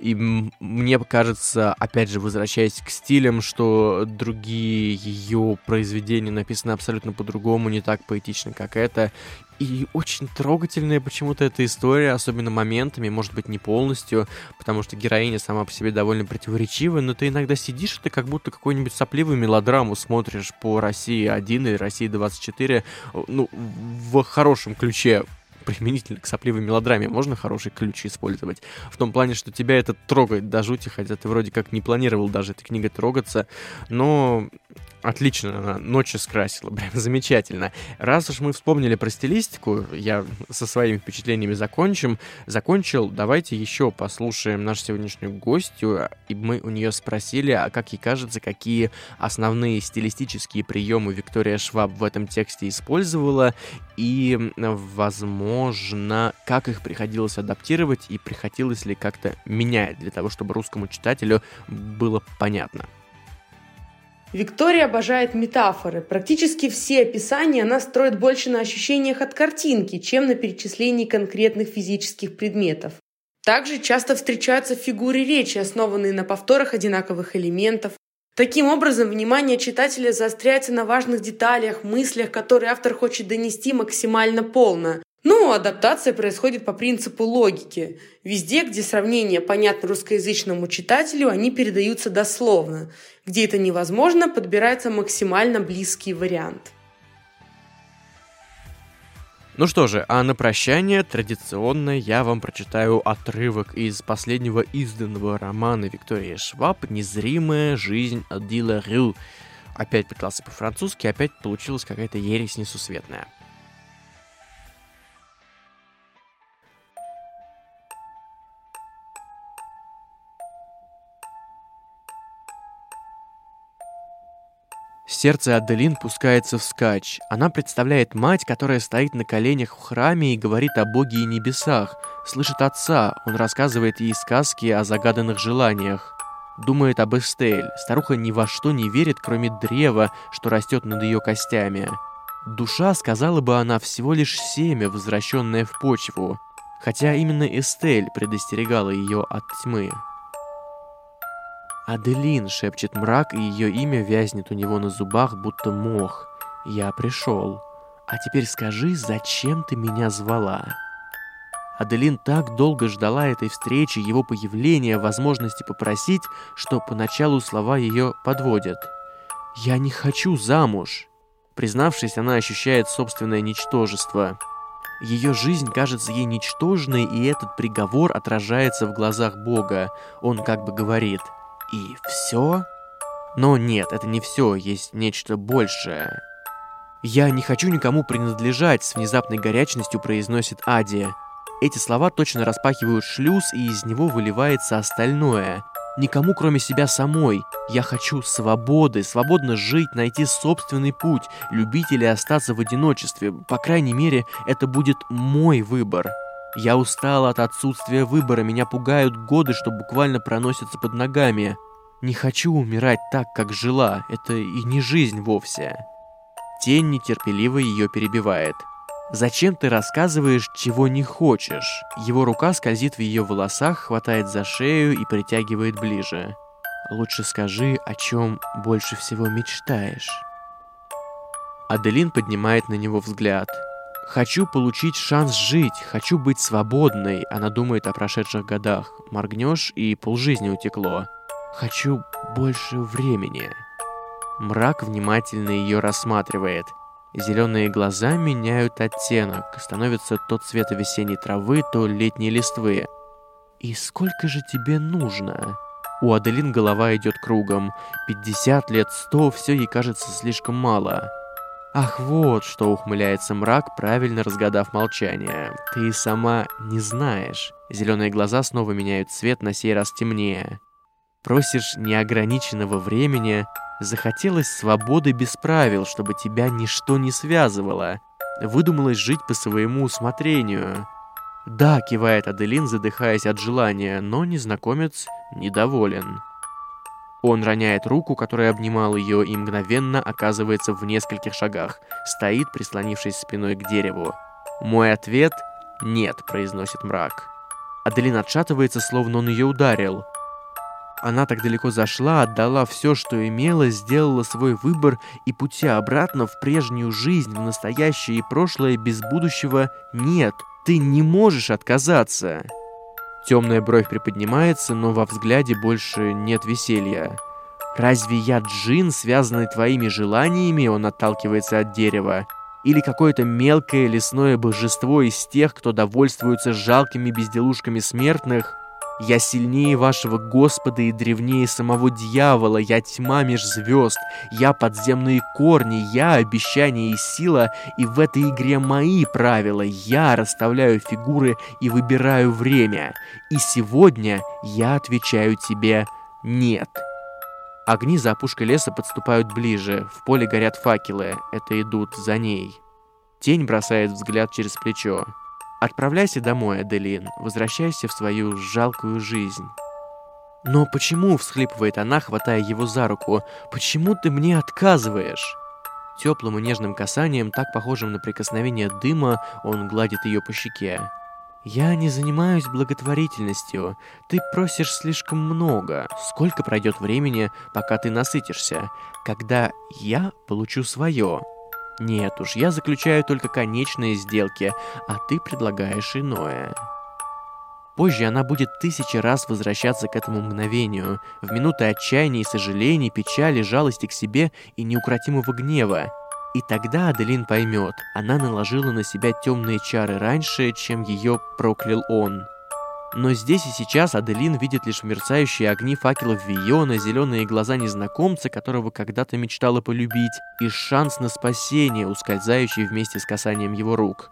И мне кажется, опять же, возвращаясь к стилям, что другие ее произведения написаны абсолютно по-другому, не так поэтично, как это. И очень трогательная почему-то эта история, особенно моментами, может быть, не полностью, потому что героиня сама по себе довольно противоречивая, но ты иногда сидишь, и ты как будто какую-нибудь сопливую мелодраму смотришь по России 1 или России 24, ну, в хорошем ключе, применительно к сопливой мелодраме можно хороший ключ использовать. В том плане, что тебя это трогает до жути, хотя ты вроде как не планировал даже этой книгой трогаться. Но Отлично, она ночи скрасила, прям замечательно. Раз уж мы вспомнили про стилистику, я со своими впечатлениями закончим. Закончил, давайте еще послушаем нашу сегодняшнюю гостью. И мы у нее спросили, а как ей кажется, какие основные стилистические приемы Виктория Шваб в этом тексте использовала, и, возможно, как их приходилось адаптировать, и приходилось ли как-то менять для того, чтобы русскому читателю было понятно. Виктория обожает метафоры. Практически все описания она строит больше на ощущениях от картинки, чем на перечислении конкретных физических предметов. Также часто встречаются фигуры речи, основанные на повторах одинаковых элементов. Таким образом, внимание читателя заостряется на важных деталях, мыслях, которые автор хочет донести максимально полно. Ну, адаптация происходит по принципу логики. Везде, где сравнения понятны русскоязычному читателю, они передаются дословно. Где это невозможно, подбирается максимально близкий вариант. Ну что же, а на прощание традиционно я вам прочитаю отрывок из последнего изданного романа Виктории Шваб «Незримая жизнь Адила Рю». Опять пытался по-французски, опять получилась какая-то ересь несусветная. Сердце Аделин пускается вскачь. Она представляет мать, которая стоит на коленях в храме и говорит о Боге и небесах. Слышит отца, он рассказывает ей сказки о загаданных желаниях. Думает об Эстель. Старуха ни во что не верит, кроме древа, что растет над ее костями. Душа, сказала бы она, всего лишь семя, возвращенное в почву. Хотя именно Эстель предостерегала ее от тьмы. «Аделин!» — шепчет мрак, и ее имя вязнет у него на зубах, будто мох. «Я пришел. А теперь скажи, зачем ты меня звала?» Аделин так долго ждала этой встречи, его появления, возможности попросить, что поначалу слова ее подводят. «Я не хочу замуж!» Признавшись, она ощущает собственное ничтожество. Ее жизнь кажется ей ничтожной, и этот приговор отражается в глазах Бога. Он как бы говорит – и все? Но нет, это не все, есть нечто большее. «Я не хочу никому принадлежать», — с внезапной горячностью произносит Ади. Эти слова точно распахивают шлюз, и из него выливается остальное. Никому, кроме себя самой. Я хочу свободы, свободно жить, найти собственный путь, любить или остаться в одиночестве. По крайней мере, это будет мой выбор. Я устала от отсутствия выбора, меня пугают годы, что буквально проносятся под ногами. Не хочу умирать так, как жила, это и не жизнь вовсе. Тень нетерпеливо ее перебивает. «Зачем ты рассказываешь, чего не хочешь?» Его рука скользит в ее волосах, хватает за шею и притягивает ближе. «Лучше скажи, о чем больше всего мечтаешь». Аделин поднимает на него взгляд – Хочу получить шанс жить, хочу быть свободной, она думает о прошедших годах. Моргнешь, и полжизни утекло. Хочу больше времени. Мрак внимательно ее рассматривает. Зеленые глаза меняют оттенок, становится то цвета весенней травы, то летней листвы. И сколько же тебе нужно? У Аделин голова идет кругом. 50 лет, 100, все ей кажется слишком мало. Ах, вот что ухмыляется мрак, правильно разгадав молчание. Ты сама не знаешь. Зеленые глаза снова меняют цвет, на сей раз темнее. Просишь неограниченного времени, захотелось свободы без правил, чтобы тебя ничто не связывало. Выдумалось жить по своему усмотрению. Да, кивает Аделин, задыхаясь от желания, но незнакомец недоволен. Он роняет руку, которая обнимал ее, и мгновенно оказывается в нескольких шагах. Стоит, прислонившись спиной к дереву. «Мой ответ — нет», — произносит мрак. Аделин отшатывается, словно он ее ударил. Она так далеко зашла, отдала все, что имела, сделала свой выбор, и пути обратно в прежнюю жизнь, в настоящее и прошлое без будущего нет. Ты не можешь отказаться. Темная бровь приподнимается, но во взгляде больше нет веселья. «Разве я джин, связанный твоими желаниями?» Он отталкивается от дерева. «Или какое-то мелкое лесное божество из тех, кто довольствуется жалкими безделушками смертных?» Я сильнее вашего Господа и древнее самого дьявола, я тьма меж звезд, я подземные корни, я обещание и сила, и в этой игре мои правила, я расставляю фигуры и выбираю время. И сегодня я отвечаю тебе «нет». Огни за опушкой леса подступают ближе, в поле горят факелы, это идут за ней. Тень бросает взгляд через плечо. Отправляйся домой, Аделин, возвращайся в свою жалкую жизнь. Но почему, всхлипывает она, хватая его за руку, почему ты мне отказываешь? Теплым и нежным касанием, так похожим на прикосновение дыма, он гладит ее по щеке. «Я не занимаюсь благотворительностью. Ты просишь слишком много. Сколько пройдет времени, пока ты насытишься? Когда я получу свое?» Нет уж, я заключаю только конечные сделки, а ты предлагаешь иное. Позже она будет тысячи раз возвращаться к этому мгновению, в минуты отчаяния и сожалений, печали, жалости к себе и неукротимого гнева. И тогда Аделин поймет, она наложила на себя темные чары раньше, чем ее проклял он. Но здесь и сейчас Аделин видит лишь мерцающие огни факелов Виона, зеленые глаза незнакомца, которого когда-то мечтала полюбить, и шанс на спасение, ускользающий вместе с касанием его рук.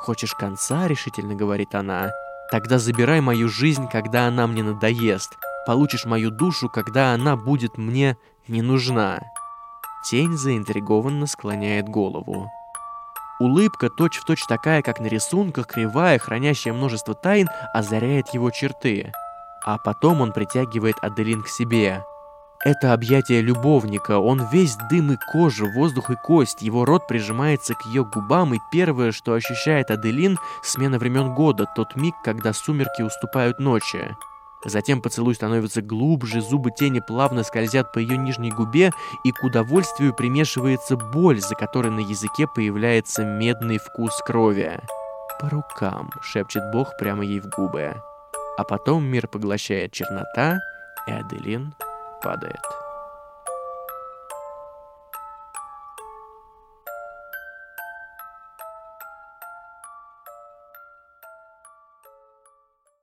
«Хочешь конца?» — решительно говорит она. «Тогда забирай мою жизнь, когда она мне надоест. Получишь мою душу, когда она будет мне не нужна». Тень заинтригованно склоняет голову. Улыбка, точь-в-точь точь такая, как на рисунках, кривая, хранящая множество тайн, озаряет его черты. А потом он притягивает Аделин к себе. Это объятие любовника, он весь дым и кожа, воздух и кость, его рот прижимается к ее губам, и первое, что ощущает Аделин, смена времен года, тот миг, когда сумерки уступают ночи. Затем поцелуй становится глубже, зубы тени плавно скользят по ее нижней губе, и к удовольствию примешивается боль, за которой на языке появляется медный вкус крови. «По рукам», — шепчет Бог прямо ей в губы. А потом мир поглощает чернота, и Аделин падает.